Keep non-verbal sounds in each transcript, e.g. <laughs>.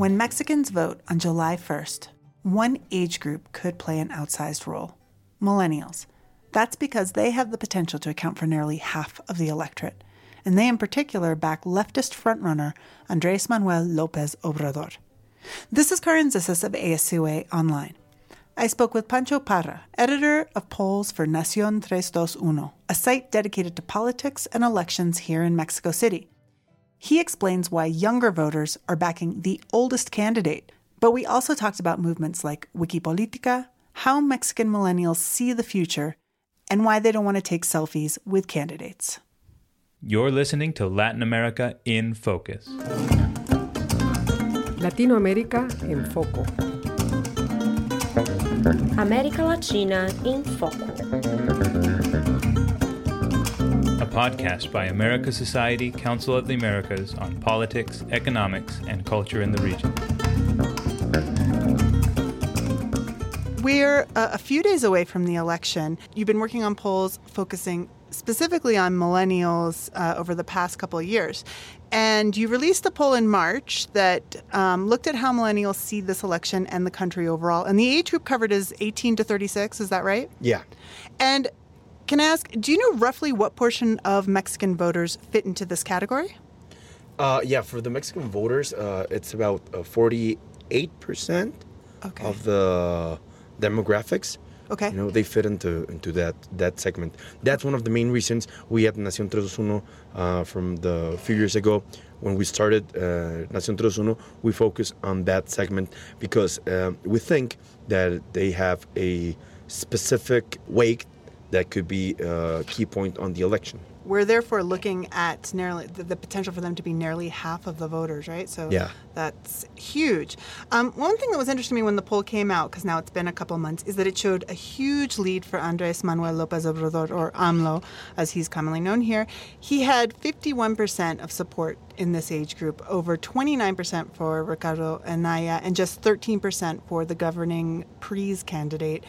When Mexicans vote on July 1st, one age group could play an outsized role millennials. That's because they have the potential to account for nearly half of the electorate, and they in particular back leftist frontrunner Andres Manuel Lopez Obrador. This is Carin Zissis of AS/COA Online. I spoke with Pancho Parra, editor of polls for Nacion 321, a site dedicated to politics and elections here in Mexico City. He explains why younger voters are backing the oldest candidate, but we also talked about movements like Wikipolitica, how Mexican millennials see the future, and why they don't want to take selfies with candidates. You're listening to Latin America in Focus. Latinoamérica en Foco. América Latina em Foco. A podcast by America Society, Council of the Americas on politics, economics, and culture in the region. We're uh, a few days away from the election. You've been working on polls focusing specifically on millennials uh, over the past couple of years. And you released a poll in March that um, looked at how millennials see this election and the country overall. And the age group covered is 18 to 36, is that right? Yeah. And can I ask, do you know roughly what portion of Mexican voters fit into this category? Uh, yeah, for the Mexican voters, uh, it's about uh, 48% Okay. of the demographics. Okay. You know, they fit into into that that segment. That's one of the main reasons we at Nación 321 uh, from the few years ago when we started uh, Nación 321, we focus on that segment because um, we think that they have a specific weight that could be a key point on the election. We're therefore looking at nearly the, the potential for them to be nearly half of the voters, right? So Yeah. that's huge. Um, one thing that was interesting to me when the poll came out, because now it's been a couple months, is that it showed a huge lead for Andres Manuel Lopez Obrador, or AMLO, as he's commonly known here. He had 51% of support in this age group, over 29% for Ricardo Anaya, and just 13% for the governing PRI's candidate,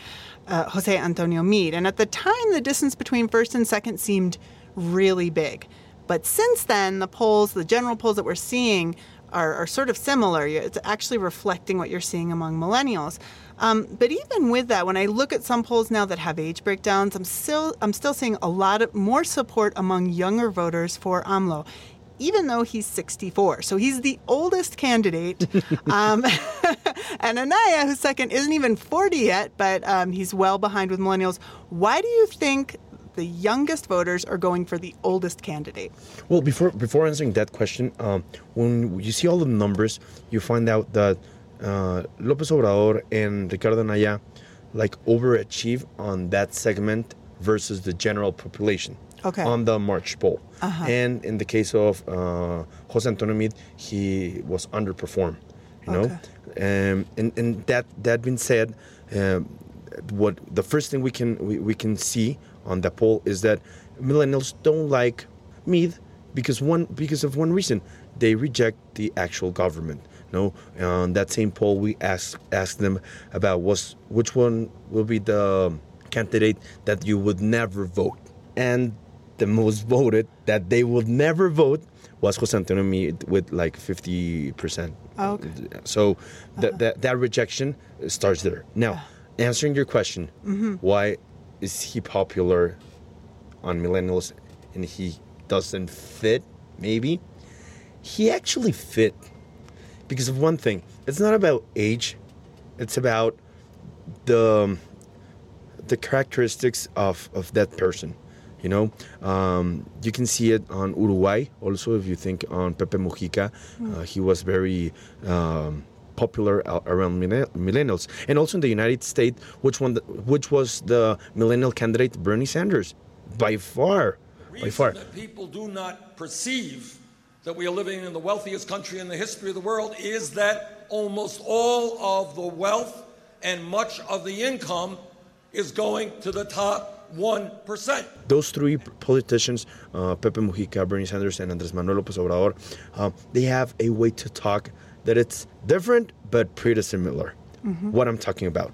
uh, Jose Antonio Meade. And at the time, the distance between first and second seemed really big. But since then, the polls, the general polls that we're seeing, are, are sort of similar. It's actually reflecting what you're seeing among millennials. Um, but even with that, when I look at some polls now that have age breakdowns, I'm still I'm still seeing a lot of more support among younger voters for AMLO. Even though he's 64, so he's the oldest candidate, <laughs> um, <laughs> and Anaya, who's second, isn't even 40 yet, but um, he's well behind with millennials. Why do you think the youngest voters are going for the oldest candidate? Well, before before answering that question, um, when you see all the numbers, you find out that uh, López Obrador and Ricardo Anaya like overachieve on that segment versus the general population. Okay. On the March poll, Uh-huh. and in the case of uh, Jose Antonio Meade, he was underperformed. You know, um, and and that that being said, um, what the first thing we can we, we can see on that poll is that millennials don't like Meade because one because of one reason they reject the actual government. No, on that same poll we asked asked them about was which one will be the candidate that you would never vote, and the most voted that they would never vote was Jose Antonio Meade with like fifty percent. Oh, okay. So that that that rejection starts there. Now, uh-huh. answering your question, mm-hmm. why is he popular on millennials and he doesn't fit? Maybe he actually fit because of one thing. It's not about age. It's about the the characteristics of of that person. You know, um, you can see it on Uruguay. Also, if you think on Pepe Mujica, uh, he was very um, popular around millennials, and also in the United States, which one, the, which was the millennial candidate Bernie Sanders, by far, by far. that people do not perceive that we are living in the wealthiest country in the history of the world is that almost all of the wealth and much of the income is going to the top 1%. those three politicians, uh, Pepe Mujica, Bernie Sanders, and Andres Manuel López Obrador, uh, they have a way to talk that it's different but pretty similar. What I'm talking about,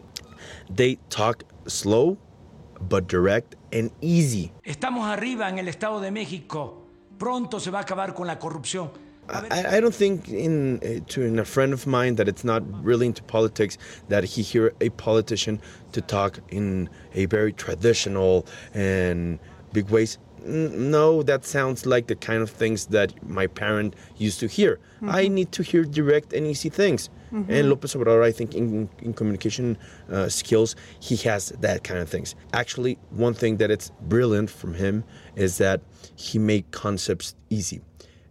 they talk slow but direct and easy. Estamos arriba en el Estado de México. Pronto se va a acabar con la corrupción. I, I don't think in uh, to in a friend of mine that it's not really into politics that he hear a politician to talk in a very traditional and big ways. No, that sounds like the kind of things that my parent used to hear. I need to hear direct and easy things. And Lopez Obrador, I think, in, in communication uh, skills, he has that kind of things. Actually, one thing that it's brilliant from him is that he made concepts easy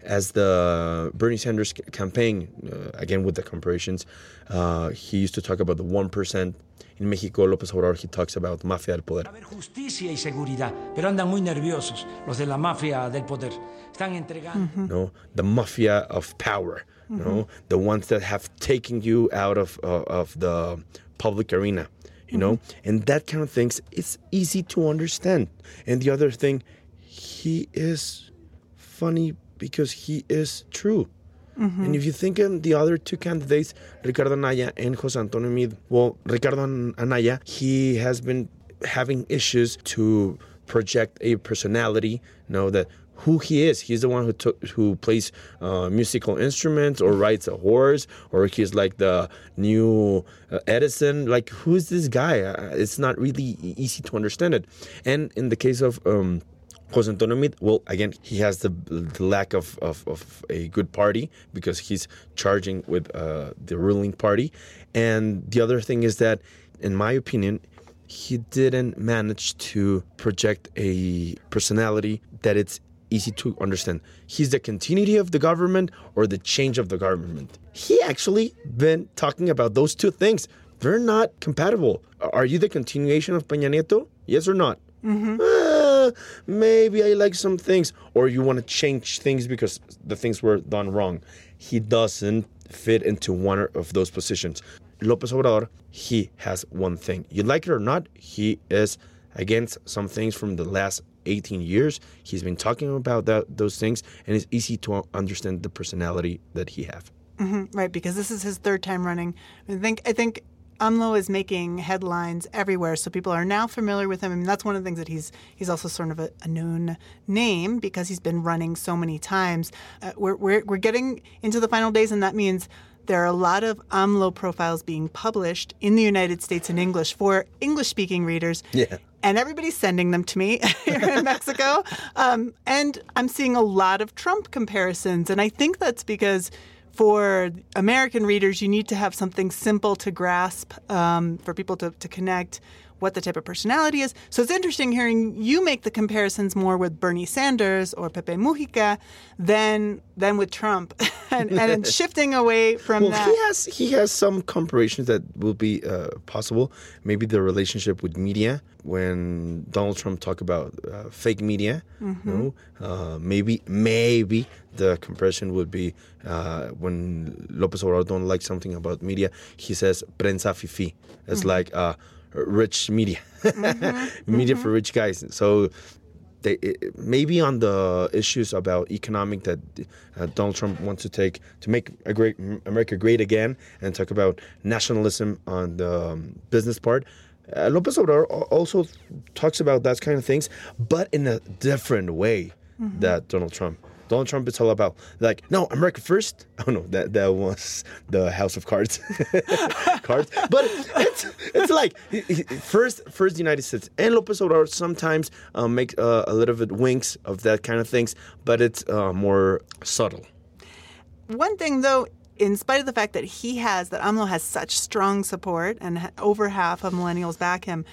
as the Bernie Sanders campaign, uh, again with the comparisons, uh, he used to talk about the 1%. In Mexico, López Obrador, he talks about mafia del poder. justicia y seguridad, pero andan muy nerviosos los de la mafia del poder. Están entregando. No, the mafia of power. No, the ones that have taken you out of uh, of the public arena. You know, and that kind of things. It's easy to understand. And the other thing, he is funny because he is true. And if you think in the other two candidates, Ricardo Anaya and Jose Antonio Meade, well, Ricardo An- Anaya, he has been having issues to project a personality, you know, that who he is. He's the one who took, who plays uh, musical instruments or rides a horse, or he's like the new uh, Edison. Like, who's this guy? Uh, it's not really easy to understand it. And in the case of um, Jose Antonio Meade, well, again, he has the, the lack of, of, of a good party because he's charging with uh, the ruling party. And the other thing is that, in my opinion, he didn't manage to project a personality that it's easy to understand. He's the continuity of the government or the change of the government. He actually been talking about those two things. They're not compatible. Are you the continuation of Peña Nieto? Yes or not? Uh, maybe I like some things, or you want to change things because the things were done wrong. He doesn't fit into one of those positions. Lopez Obrador, he has one thing. You like it or not, he is against some things from the last 18 years. He's been talking about that, those things, and it's easy to understand the personality that he have. Mm-hmm, right, because this is his third time running. I think I think AMLO is making headlines everywhere, so people are now familiar with him. I mean, that's one of the things that he's he's also sort of a, a known name because he's been running so many times. Uh, we're, we're we're getting into the final days, and that means there are a lot of AMLO profiles being published in the United States in English for English-speaking readers. Yeah. And everybody's sending them to me <laughs> here in Mexico. Um, and I'm seeing a lot of Trump comparisons. And I think that's because for American readers, you need to have something simple to grasp um, for people to, to connect what the type of personality is. So it's interesting hearing you make the comparisons more with Bernie Sanders or Pepe Mujica than than with Trump, <laughs> and, and <laughs> shifting away from Well, that. he has he has some comparisons that will be uh, possible. Maybe the relationship with media when Donald Trump talked about uh, fake media. No, uh, maybe maybe the comparison would be uh, when Lopez Obrador don't like something about media. He says prensa fifi. It's like uh, rich media, <laughs> media for rich guys. So they it, maybe on the issues about economic that uh, Donald Trump wants to take to make a great America great again and talk about nationalism on the um, business part. Uh, Lopez Obrador also talks about that kind of things, but in a different way that Donald Trump. Donald Trump is all about like no America first. <laughs> Oh no, that that was the House of Cards, <laughs> cards. But it's it's like first first the United States and Lopez Obrador sometimes uh, make uh, a little bit winks of that kind of things, but it's uh, more subtle. One thing, though, in spite of the fact that he has, that AMLO has such strong support and over half of millennials back him,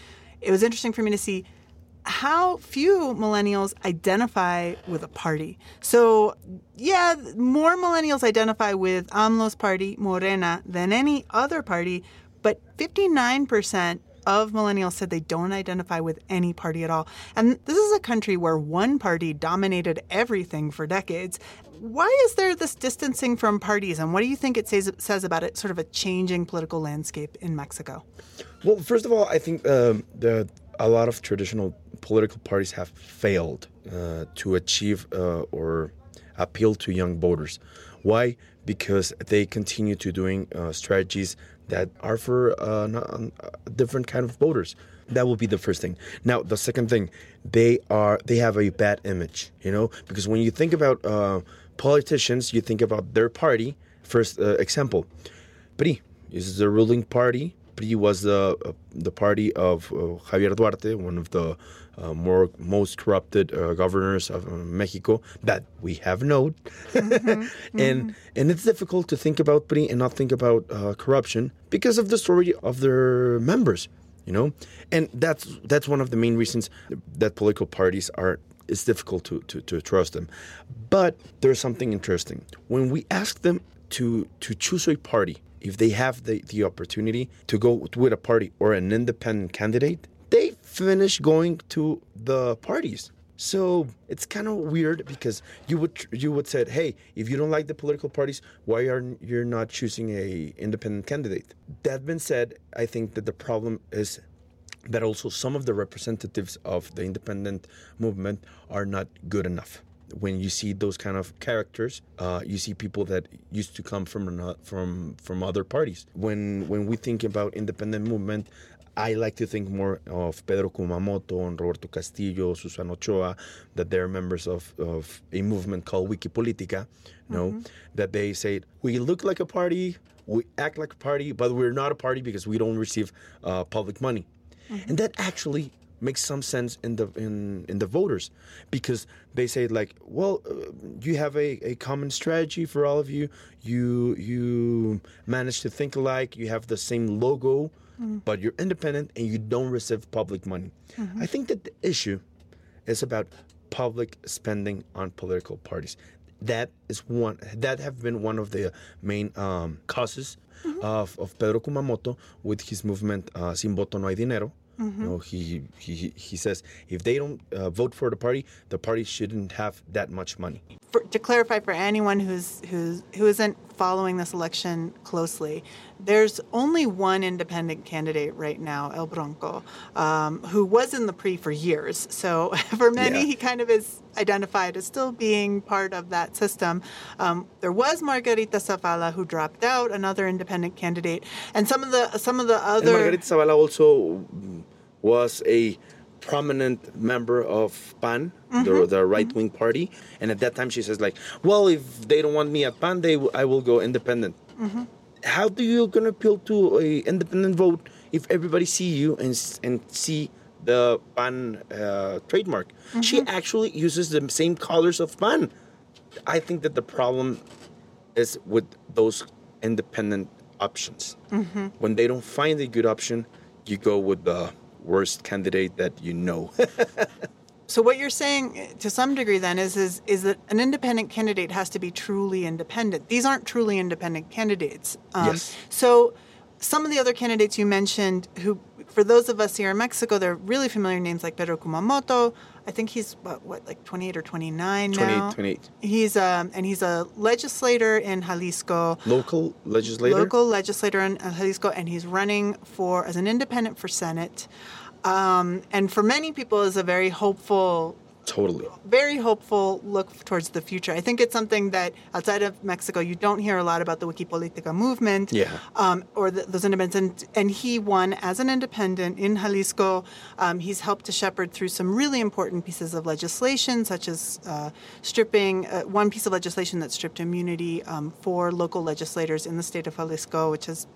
it was interesting for me to see how few millennials identify with a party. So, yeah, more millennials identify with AMLO's party, Morena, than any other party, but 59% of millennials said they don't identify with any party at all. And this is a country where one party dominated everything for decades. Why is there this distancing from parties, and what do you think it says, says about it, sort of a changing political landscape in Mexico? Well, first of all, I think um, the a lot of traditional political parties have failed uh, to achieve uh, or appeal to young voters. Why? Because they continue to doing uh, strategies that are for uh, a different kind of voters. That will be the first thing. Now, the second thing, they are they have a bad image, you know, because when you think about uh, politicians, you think about their party. First uh, example, PRI is the ruling party. PRI was the uh, the party of uh, Javier Duarte, one of the uh, more most corrupted uh, governors of uh, Mexico that we have known. <laughs> and and it's difficult to think about PRI and not think about uh, corruption because of the story of their members you know? And that's that's one of the main reasons that political parties are it's difficult to, to, to trust them. But there's something interesting. When we ask them to to choose a party if they have the, the opportunity to go with a party or an independent candidate they finish going to the parties so it's kind of weird because you would you would say, hey, if you don't like the political parties, why are you not choosing a independent candidate? That being said, I think that the problem is that also some of the representatives of the independent movement are not good enough. When you see those kind of characters, uh, you see people that used to come from from from other parties. When when we think about independent movement, I like to think more of Pedro Kumamoto and Roberto Castillo, Susana Ochoa, that they're members of, of a movement called Wikipolitica, you know, that they say, we look like a party, we act like a party, but we're not a party because we don't receive uh, public money. And that actually makes some sense in the in in the voters because they say like well uh, you have a, a common strategy for all of you. You you manage to think alike. You have the same logo but you're independent and you don't receive public money. I think that the issue is about public spending on political parties. That is one that have been one of the main um, causes of, of Pedro Kumamoto with his movement uh, Sin Voto No Hay Dinero. You know, he, he he says if they don't uh, vote for the party, the party shouldn't have that much money. for, to clarify for anyone who's who's who isn't following this election closely, there's only one independent candidate right now, El Bronco, um, who was in the PRI for years. So <laughs> for many, Yeah. he kind of is identified as still being part of that system. Um, there was Margarita Zavala who dropped out, another independent candidate, and some of the some of the And other. Margarita Zavala also was a prominent member of PAN, the, mm-hmm. the right mm-hmm. wing party. And at that time, she says like, "Well, if they don't want me at PAN, they w- I will go independent." Mm-hmm. How do you gonna appeal to a independent vote if everybody see you and and see the PAN uh, trademark? She actually uses the same colors of PAN. I think that the problem is with those independent options. When they don't find a good option, you go with the worst candidate that you know. <laughs> So what you're saying, eh, to some degree, then, is is is that an independent candidate has to be truly independent. These aren't truly independent candidates. Um, Yes. So some of the other candidates you mentioned, who for those of us here in Mexico, they're really familiar names like Pedro Kumamoto. I think he's what, what like 28 or 29 now. 28, 28. He's um and he's a legislator in Jalisco Local legislator. local legislator in uh, Jalisco, and he's running for as an independent for Senate. Um, and for many people, is a very hopeful, Totally. very hopeful look towards the future. I think it's something that outside of Mexico, you don't hear a lot about the Wikipolitica movement, Yeah. um, or the, those independents. And, and he won as an independent in Jalisco. Um, he's helped to shepherd through some really important pieces of legislation, such as uh, stripping uh, one piece of legislation that stripped immunity um, for local legislators in the state of Jalisco, which is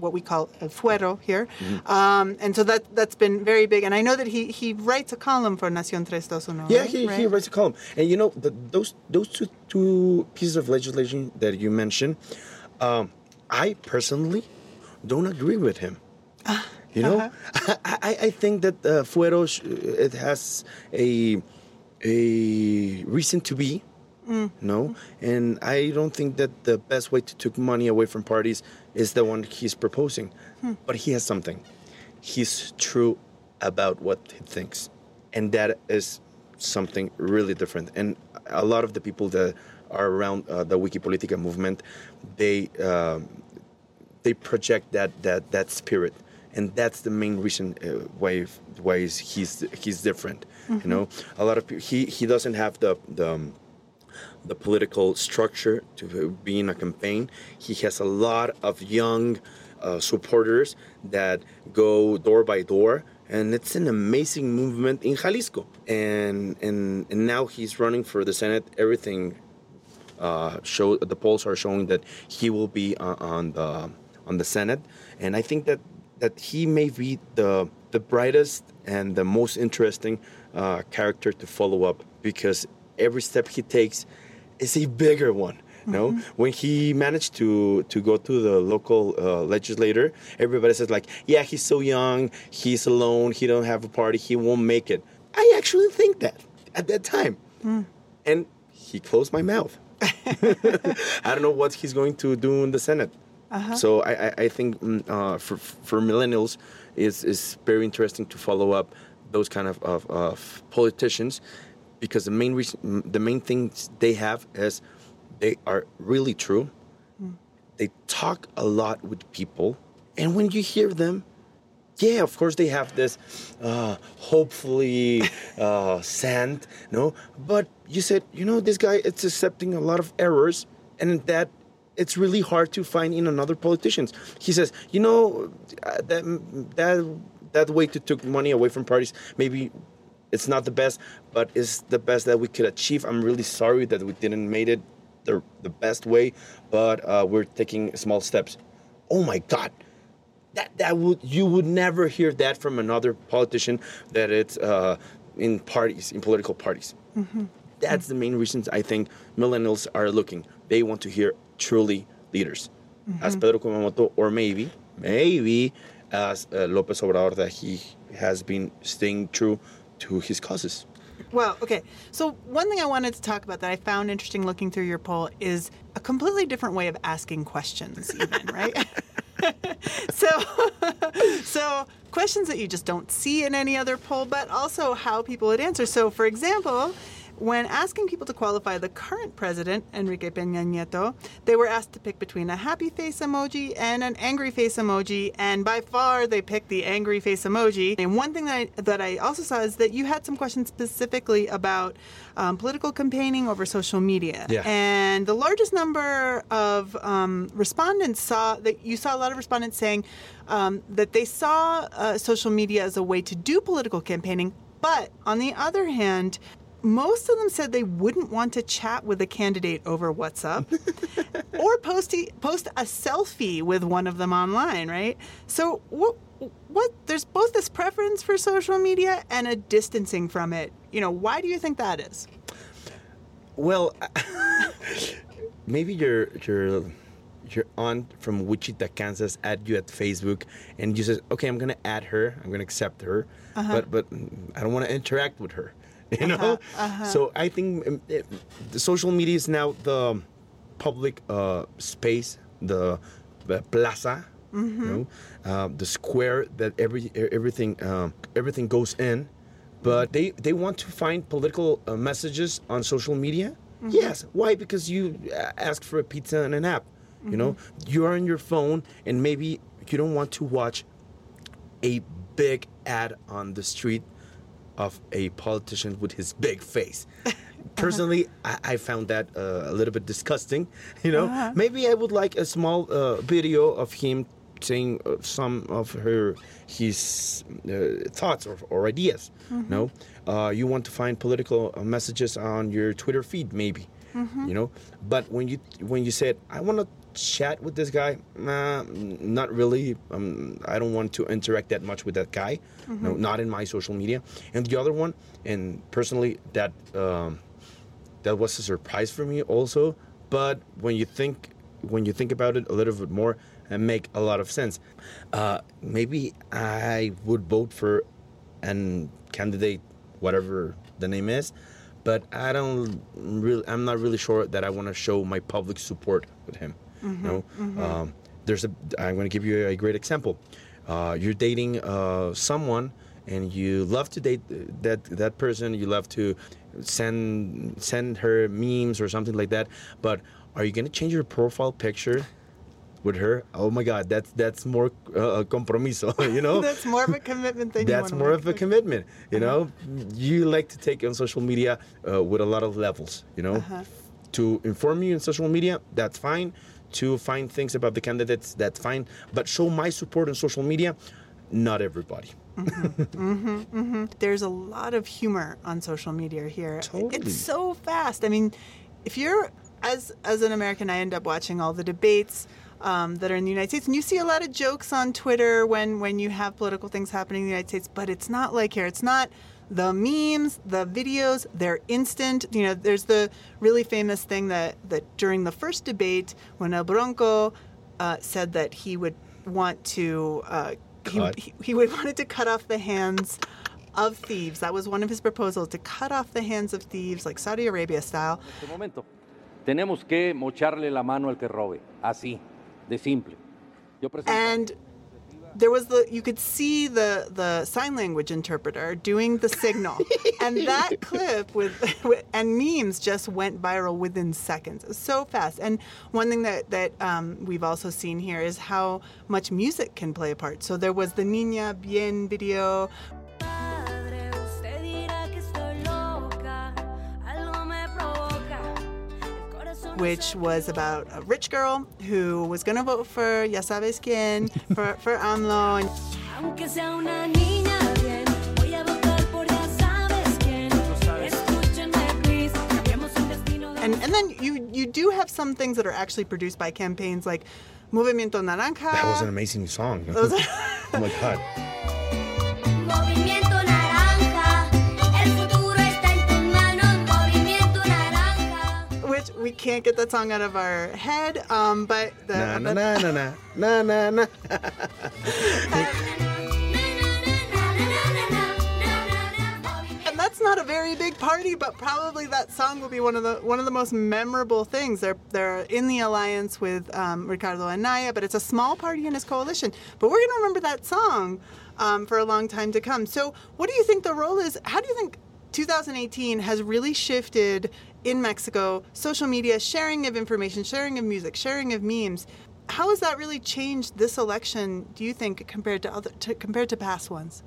what we call el fuero here. Um, and so that that's been very big. And I know that he he writes a column for Nación 321. Yeah, right? He, he Right? writes a column. And you know, the, those those two, two pieces of legislation that you mentioned, um, I personally don't agree with him. You know, <laughs> I, I, I think that uh, Fuero, sh- it has a, a reason to be. No, and I don't think that the best way to take money away from parties is the one he's proposing. But he has something. He's true about what he thinks, and that is something really different. And a lot of the people that are around uh, the Wikipolitica movement, they um, they project that that that spirit, and that's the main reason uh, why why he's he's different. You know, a lot of people, he he doesn't have the the. um, the political structure to be in a campaign. He has a lot of young uh, supporters that go door by door, and it's an amazing movement in Jalisco. And and, and now he's running for the Senate. Everything uh, show the polls are showing that he will be uh, on the on the Senate, and I think that that he may be the the brightest and the most interesting uh, character to follow up because every step he takes is a bigger one. No, when he managed to to go to the local uh, legislator, everybody says like, "Yeah, he's so young, he's alone, he don't have a party, he won't make it." I actually think that at that time, and he closed my mouth. <laughs> I don't know what he's going to do in the Senate. So I, I, I think mm, uh, for for millennials, it's, it's very interesting to follow up those kind of, of, of politicians because the main reason, the main things they have is they are really true. They talk a lot with people, and when you hear them, yeah, of course they have this uh, hopefully uh, sand, no. But you said, you know, this guy it's accepting a lot of errors, and that it's really hard to find in another politicians. He says, you know, uh, that that that way to took money away from parties, maybe it's not the best, but it's the best that we could achieve. I'm really sorry that we didn't made it the the best way, but uh, we're taking small steps. Oh my God. That that would you would never hear that from another politician that it's uh, in parties in political parties. That's the main reasons i think millennials are looking. They want to hear truly leaders. As pedro kumamoto or maybe maybe as uh, lopez obrador that he has been staying true to his causes Well, okay. So one thing I wanted to talk about that I found interesting looking through your poll is a completely different way of asking questions, even <laughs> right. <laughs> so, <laughs> so questions that you just don't see in any other poll, but also how people would answer. So, for example. When asking people to qualify the current president, Enrique Peña Nieto, they were asked to pick between a happy face emoji and an angry face emoji, and by far they picked the angry face emoji. And one thing that I, that I also saw is that you had some questions specifically about um, political campaigning over social media. Yeah. And the largest number of um, respondents saw that you saw a lot of respondents saying um, that they saw uh, social media as a way to do political campaigning. But on the other hand, most of them said they wouldn't want to chat with a candidate over WhatsApp <laughs> or post a, post a selfie with one of them online, right? So what what there's both this preference for social media and a distancing from it. You know, why do you think that is? Well, <laughs> maybe your your your aunt from Wichita, Kansas, add you at Facebook, and you says, "Okay, I'm gonna add her. I'm gonna accept her, uh-huh. but but I don't want to interact with her." <laughs> You know. So I think um, it, the social media is now the public uh, space, the, the plaza. You know, uh, the square that every everything um, everything goes in, but they they want to find political uh, messages on social media. Yes, why? Because you uh, ask for a pizza and an app. You know, you are on your phone, and maybe you don't want to watch a big ad on the street of a politician with his big face. <laughs> Personally, I, I found that uh, a little bit disgusting. <laughs> You know, maybe I would like a small uh, video of him saying uh, some of her his uh, thoughts or, or ideas. No, uh, you want to find political uh, messages on your Twitter feed, maybe. You know, but when you when you said I want to chat with this guy, nah, not really. Um, I don't want to interact that much with that guy. No, not in my social media. And the other one, and personally, that um, that was a surprise for me also. But when you think when you think about it a little bit more, it make a lot of sense. Uh, maybe I would vote for an candidate, whatever the name is, but I don't really. I'm not really sure that I want to show my public support with him. You know, um, there's a. I'm going to give you a great example. Uh, you're dating uh, someone, and you love to date that that person. You love to send send her memes or something like that. But are you going to change your profile picture? With her, oh my God, that's that's more uh, compromiso, <laughs> you know. <laughs> That's more of a commitment than That's more of a commitment, you know. You like to take on social media uh, with a lot of levels, you know. To inform you in social media, that's fine. To find things about the candidates, that's fine. But show my support on social media, not everybody. Mm-hmm. Mm-hmm. Mm-hmm. there's a lot of humor on social media here. Totally. It's so fast. I mean, if you're as as an American, I end up watching all the debates um, that are in the United States, and you see a lot of jokes on Twitter when when you have political things happening in the United States. But it's not like here. It's not the memes, the videos. They're instant. You know, there's the really famous thing that that during the first debate when El Bronco uh, said that he would want to uh, he, Cut. he, he would <laughs> wanted to cut off the hands of thieves. That was one of his proposals to cut off the hands of thieves, like Saudi Arabia style. momento. Tenemos que mocharle la mano al que robe, así, de simple. And there was the you could see the the sign language interpreter doing the signal, <laughs> and that clip with and memes just went viral within seconds. So fast. And one thing that that um, we've also seen here is how much music can play a part. So there was the Niña Bien video. Which was about a rich girl who was going to vote for ya sabes quién, <laughs> for, for AMLO. And, Aunque sea una niña bien, voy a votar por ya sabes quién. Escúchenme, please, cambiemos el destino de and, and then you, you do have some things that are actually produced by campaigns like Movimiento Naranja. That was an amazing song. Those- <laughs> oh my god. We can't get that song out of our head, um, but the, Na na na na na na na na. <laughs> and that's not a very big party, but probably that song will be one of the one of the most memorable things. They're they're in the alliance with um, Ricardo Anaya, but it's a small party in his coalition. But we're going to remember that song um, for a long time to come. So, what do you think the role is? How do you think 2018 has really shifted in Mexico? Social media, sharing of information, sharing of music, sharing of memes. How has that really changed this election? Do you think compared to other to, compared to past ones?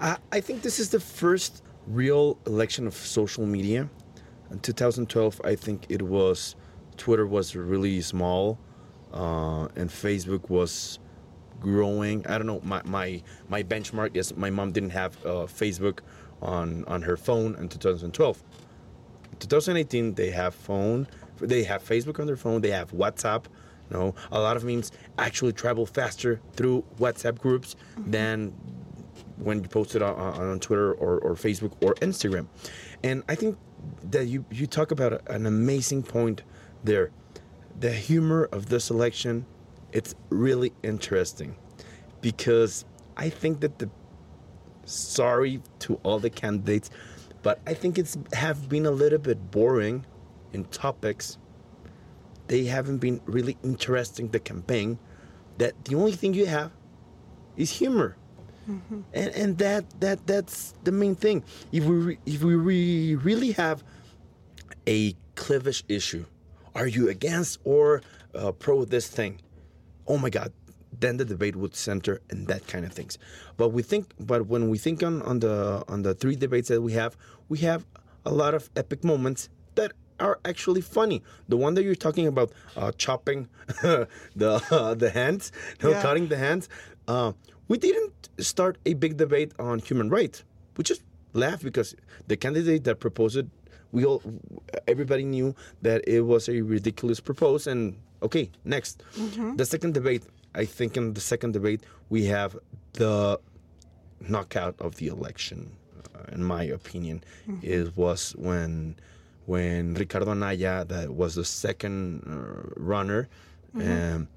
I, I think this is the first real election of social media. In 2012, I think it was Twitter was really small, uh, and Facebook was growing. I don't know. My my my benchmark is my mom didn't have uh, Facebook on on her phone in 2012. 2018 they have phone they have facebook on their phone they have whatsapp you know. A lot of memes actually travel faster through whatsapp groups mm-hmm. than when you post it on, on on twitter or, or facebook or instagram. And i think that you you talk about an amazing point there. The humor of this election it's really interesting because i think that the sorry to all the candidates, but I think it's have been a little bit boring in topics. They haven't been really interesting the campaign. That the only thing you have is humor, and and that that that's the main thing. If we re- if we re- really have a clivish issue, are you against or uh, pro this thing? oh my god then the debate would center in that kind of things. But we think but when we think on, on the on the three debates that we have we have a lot of epic moments that are actually funny. The one that you're talking about uh, chopping <laughs> the uh, <laughs> the hands no, <laughs> Yeah. cutting the hands uh, we didn't start a big debate on human rights. We just laughed because the candidate that proposed it we all everybody knew that it was a ridiculous propose and okay next. The second debate i think in the second debate we have the knockout of the election uh, in my opinion. It was when when ricardo anaya that was the second uh, runner um,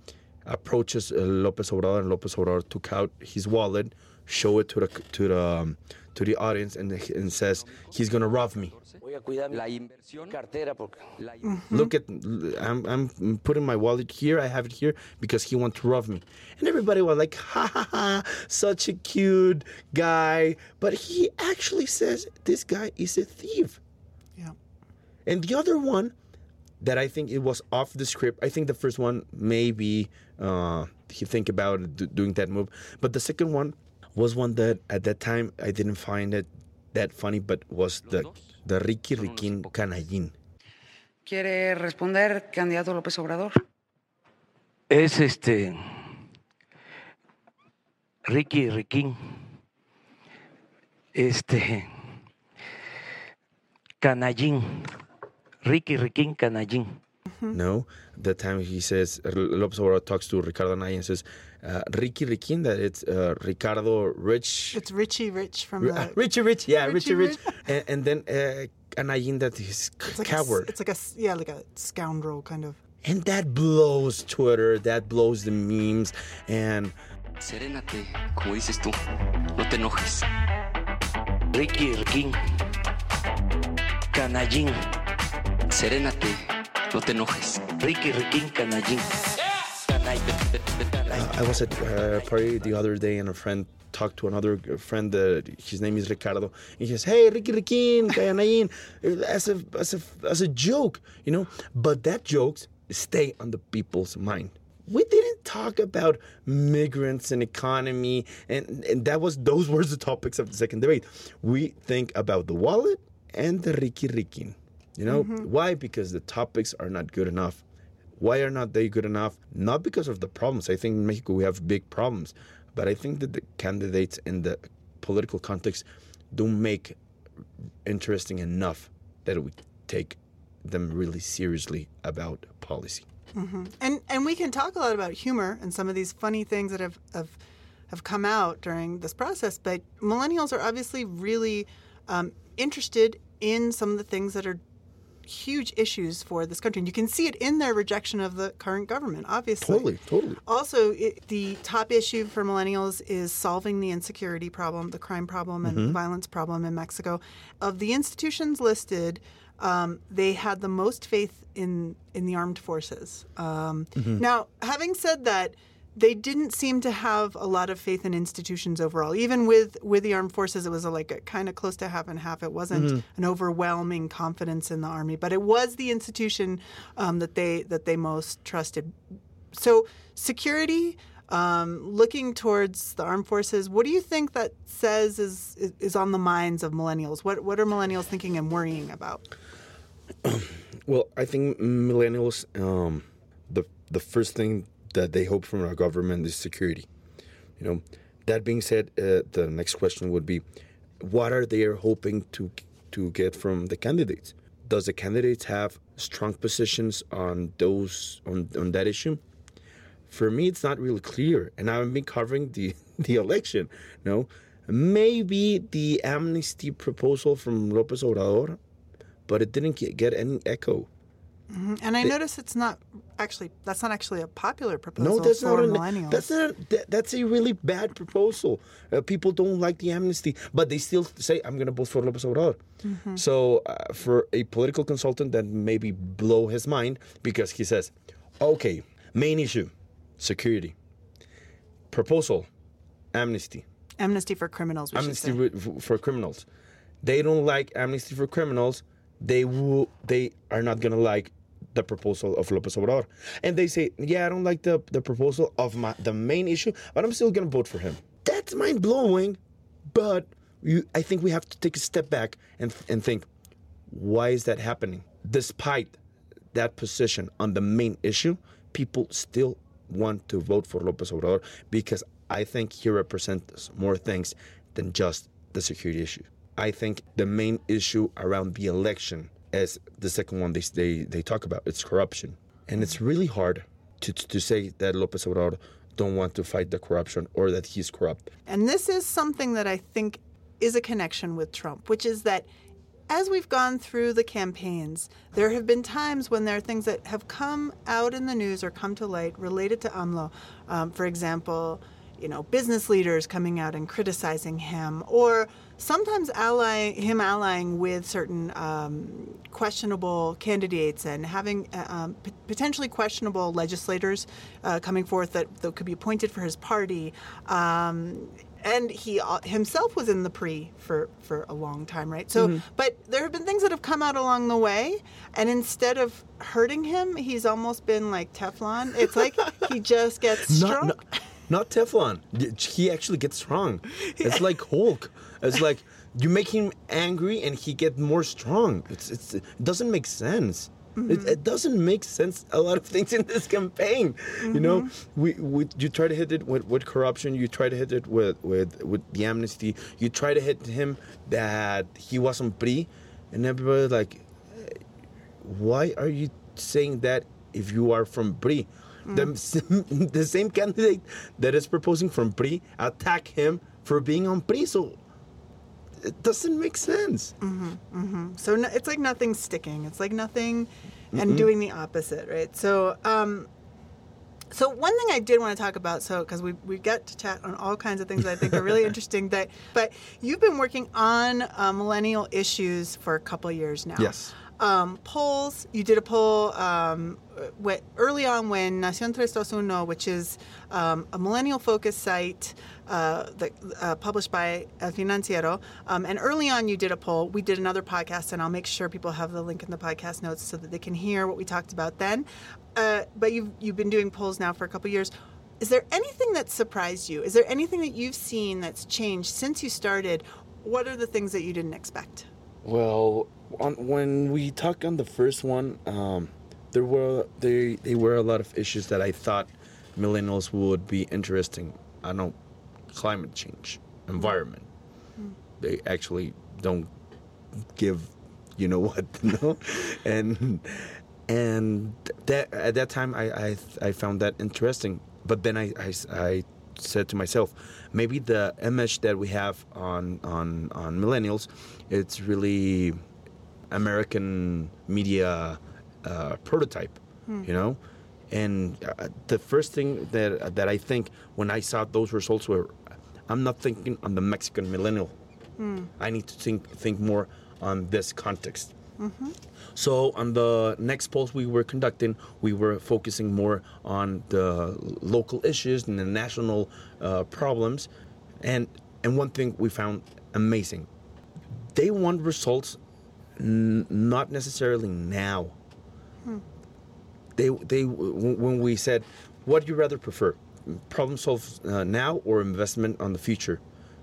approaches uh, lopez obrador and lopez obrador took out his wallet show it to the to the um, to the audience and, and says he's gonna rob me. Voy a cuidar la inversión cartera porque la look at I'm, I'm putting my wallet here i have it here because he wants to rob me. And everybody was like ha ha ha such a cute guy. But he actually says this guy is a thief. Yeah. and the other one that i think it was off the script i think the first one maybe uh he think about d- doing that move. But the second one was one that at that time i didn't find it that funny but was the the ricky riquín canallín ¿Quiere responder, candidato López Obrador? Es este. Ricky Riquín. Este. Canallín. Ricky Riquín Canallín. No, the time he says Lopez Obrador talks to Ricardo Anaya and says uh, Ricky Riquín that it's uh, Ricardo Rich. It's Richie Rich from Ri- the. <laughs> Richie Rich, yeah, Richie, Richie Rich, and, and then uh, Anayin that he's it's like a s- coward, it's like a s- yeah, like a scoundrel kind of. and that blows Twitter, that blows the memes, and Serénate, como dices tú. No te enojes. Ricky Riquín. Canallín. Serénate, no te enojes. Ricky Riquín Canallín. Uh, I was at a party the other day, and a friend talked to another friend. Uh, his name is Ricardo. And he says, "Hey, Ricky Riquín, <laughs> Gayanayin," as a as a as a joke, you know. But that jokes stay on the people's mind. We didn't talk about migrants and economy, and, and that was those were the topics of the second debate. We think about the wallet and the Ricky Riquín. You know why? Because the topics are not good enough. Why are not they good enough? Not because of the problems. I think in Mexico we have big problems, but I think that the candidates in the political context don't make interesting enough that we take them really seriously about policy. And and we can talk a lot about humor and some of these funny things that have have, have come out during this process. But millennials are obviously really um, interested in some of the things that are huge issues for this country. And you can see it in their rejection of the current government, obviously. Totally, totally. Also, it, the top issue for millennials is solving the insecurity problem, the crime problem, and Mm-hmm. violence problem in Mexico. Of the institutions listed, um, they had the most faith in in the armed forces. Um, Mm-hmm. Now, having said that, they didn't seem to have a lot of faith in institutions overall. Even with with the armed forces, it was a, like a, kind of close to half and half. It wasn't Mm-hmm. an overwhelming confidence in the army, but it was the institution um, that they that they most trusted. So security, um, looking towards the armed forces. What do you think that says is, is is on the minds of millennials? What what are millennials thinking and worrying about? <clears throat> Well, I think millennials, um, the the first thing that they hope from our government is security. You know, that being said, uh, the next question would be, what are they hoping to to get from the candidates? Does the candidates have strong positions on those on, on that issue? For me, it's not really clear, and I've been covering the <laughs> the election. No, maybe the amnesty proposal from Lopez Obrador, but it didn't get, get any echo. And I notice it's not actually that's not actually a popular proposal No, that's for not. Millennials. that's not. That, that's a really bad proposal. Uh, people don't like the amnesty, but they still say, "I'm going to vote for Lopez Obrador." Mm-hmm. So, uh, for a political consultant, that maybe blow his mind because he says, "Okay, main issue, security. Proposal, amnesty. amnesty for criminals. Amnesty wi- for criminals. They don't like amnesty for criminals. They will. They are not gonna like the proposal of Lopez Obrador, and they say, "Yeah, I don't like the the proposal of my the main issue, but I'm still gonna vote for him." That's mind blowing, but you, I think we have to take a step back and and think, why is that happening? Despite that position on the main issue, people still want to vote for Lopez Obrador because I think he represents more things than just the security issue. I think the main issue around the election is the second one they, they, they talk about. It's corruption. And it's really hard to, to say that Lopez Obrador don't want to fight the corruption or that he's corrupt. And this is something that I think is a connection with Trump, which is that as we've gone through the campaigns, there have been times when there are things that have come out in the news or come to light related to AMLO. Um, for example, you know, business leaders coming out and criticizing him, or sometimes ally him allying with certain um, questionable candidates and having uh, um, p- potentially questionable legislators uh, coming forth that, that could be appointed for his party. Um, and he uh, himself was in the PRI for, for a long time, right? So, but there have been things that have come out along the way, and instead of hurting him, he's almost been like Teflon. It's like he just gets strong. <laughs> Not, not, Teflon. He actually gets strong. It's like Hulk. It's like you make him angry and he get more strong. It's, it's it doesn't make sense. It, mm-hmm. it doesn't make sense. A lot of things in this campaign, you know, mm-hmm. we, we you try to hit it with, with corruption. You try to hit it with, with with the amnesty. You try to hit him that he wasn't free, and everybody's like, why are you saying that if you are from PRI. The, <laughs> the same candidate that is proposing from PRI attack him for being on PRI. So it doesn't make sense. Mm-hmm. So no, it's like nothing sticking. It's like nothing, and doing the opposite, right? So, um, so one thing I did want to talk about, so because we we get to chat on all kinds of things that I think are really <laughs> interesting. That, but you've been working on uh, millennial issues for a couple of years now. Yes. Um, polls. You did a poll um, early on when Nación 321, which is um, a millennial-focused site uh, that uh, published by El Financiero, um, and early on you did a poll. We did another podcast, and I'll make sure people have the link in the podcast notes so that they can hear what we talked about then. Uh, but you've you've been doing polls now for a couple years. Is there anything that surprised you? Is there anything that you've seen that's changed since you started? What are the things that you didn't expect? Well, on, when we talked on the first one, um, there were there, there were a lot of issues that I thought millennials would be interesting. I don't know climate change, environment. They actually don't give, you know what, <laughs> no, and and that at that time I I, I found that interesting. But then I, I, I said to myself, maybe the image that we have on on on millennials, it's really American media uh, prototype, you know. And uh, the first thing that that I think when I saw those results were, I'm not thinking on the Mexican millennial. I need to think think more on this context. So on the next polls we were conducting, we were focusing more on the local issues and the national uh, problems, and and one thing we found amazing, they want results n- not necessarily now. They they w- when we said, what do you rather prefer, problem solve uh, now or investment on the future?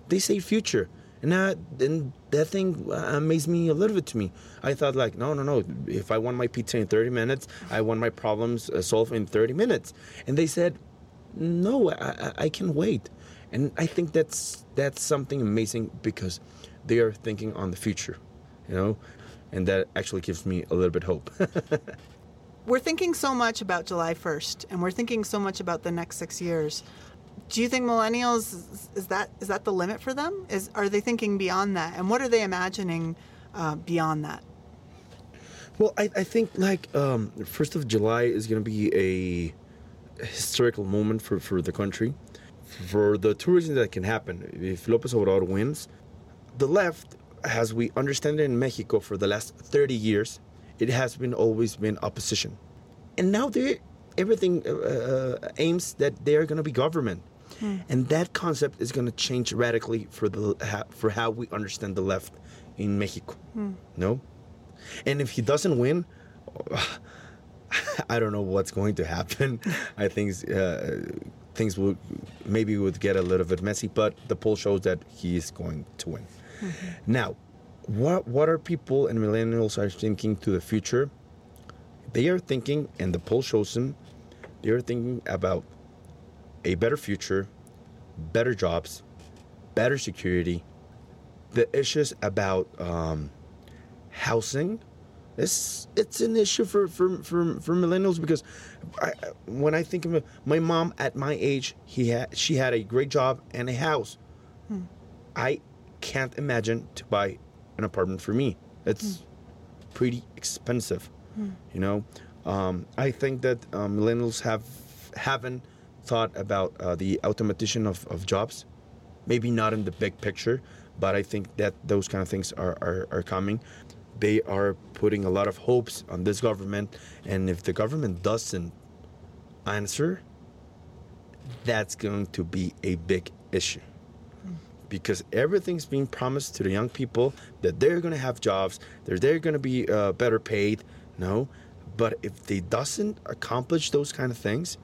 They say future. And that, and that thing uh, amazed me a little bit to me. I thought like, no, no, no. If I want my pizza in 30 minutes, I want my problems uh, solved in 30 minutes. And they said, no, I, I, I can wait. And I think that's that's something amazing because they are thinking on the future, you know, and that actually gives me a little bit hope. <laughs> we're thinking so much about July 1st and we're thinking so much about the next 6 years. Do you think millennials is- that is that the limit for them? Is are they thinking beyond that? And what are they imagining uh, beyond that? Well, I, I think like um, first of July is going to be a historical moment for, for the country, for the two reasons that can happen. If Lopez Obrador wins, the left, as we understand it in Mexico for the last 30 years, it has been always been opposition, and now they everything uh, uh, aims that they are going to be government. And that concept is going to change radically for the for how we understand the left in Mexico. No, and if he doesn't win, <laughs> I don't know what's going to happen. <laughs> I think uh, things will maybe would get a little bit messy, but the poll shows that he is going to win. Now, what what are people and millennials are thinking to the future? They are thinking, and the poll shows them, they are thinking about a better future, better jobs, better security. The issues about um, housing it's it's an issue for for for, for millennials because I, when I think of my mom at my age, he had she had a great job and a house. I can't imagine to buy an apartment for me. It's pretty expensive, you know. Um, I think that um, millennials have haven't thought about uh, the automation of, of jobs. Maybe not in the big picture, but I think that those kind of things are, are, are coming. They are putting a lot of hopes on this government, and if the government doesn't answer, that's going to be a big issue because everything's being promised to the young people that they're going to have jobs, that they're going to be uh, better paid. No, but if they doesn't accomplish those kind of things,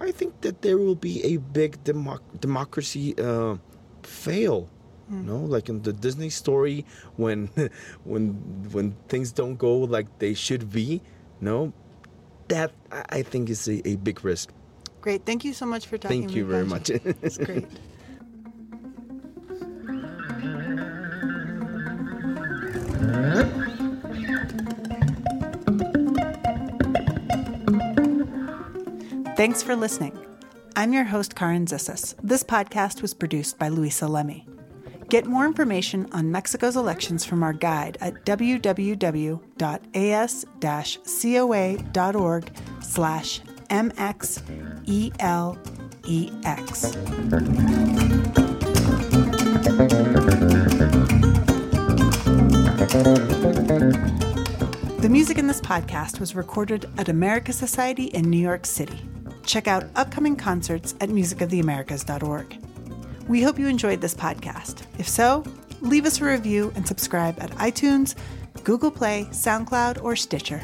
I think that there will be a big democ- democracy uh, fail. No, like in the Disney story, when <laughs> when when things don't go like they should be. No, that I think is a, a big risk. Great. Thank you so much for talking. Thank you very much. <laughs> It's great. Thanks for listening. I'm your host, Carin Zissis. This podcast was produced by Luisa Lemmy. Get more information on Mexico's elections from our guide at www.as-coa.org slash mxelex. The music in this podcast was recorded at America Society in New York City. Check out upcoming concerts at musicoftheamericas.org. We hope you enjoyed this podcast. If so, leave us a review and subscribe at iTunes, Google Play, SoundCloud, or Stitcher.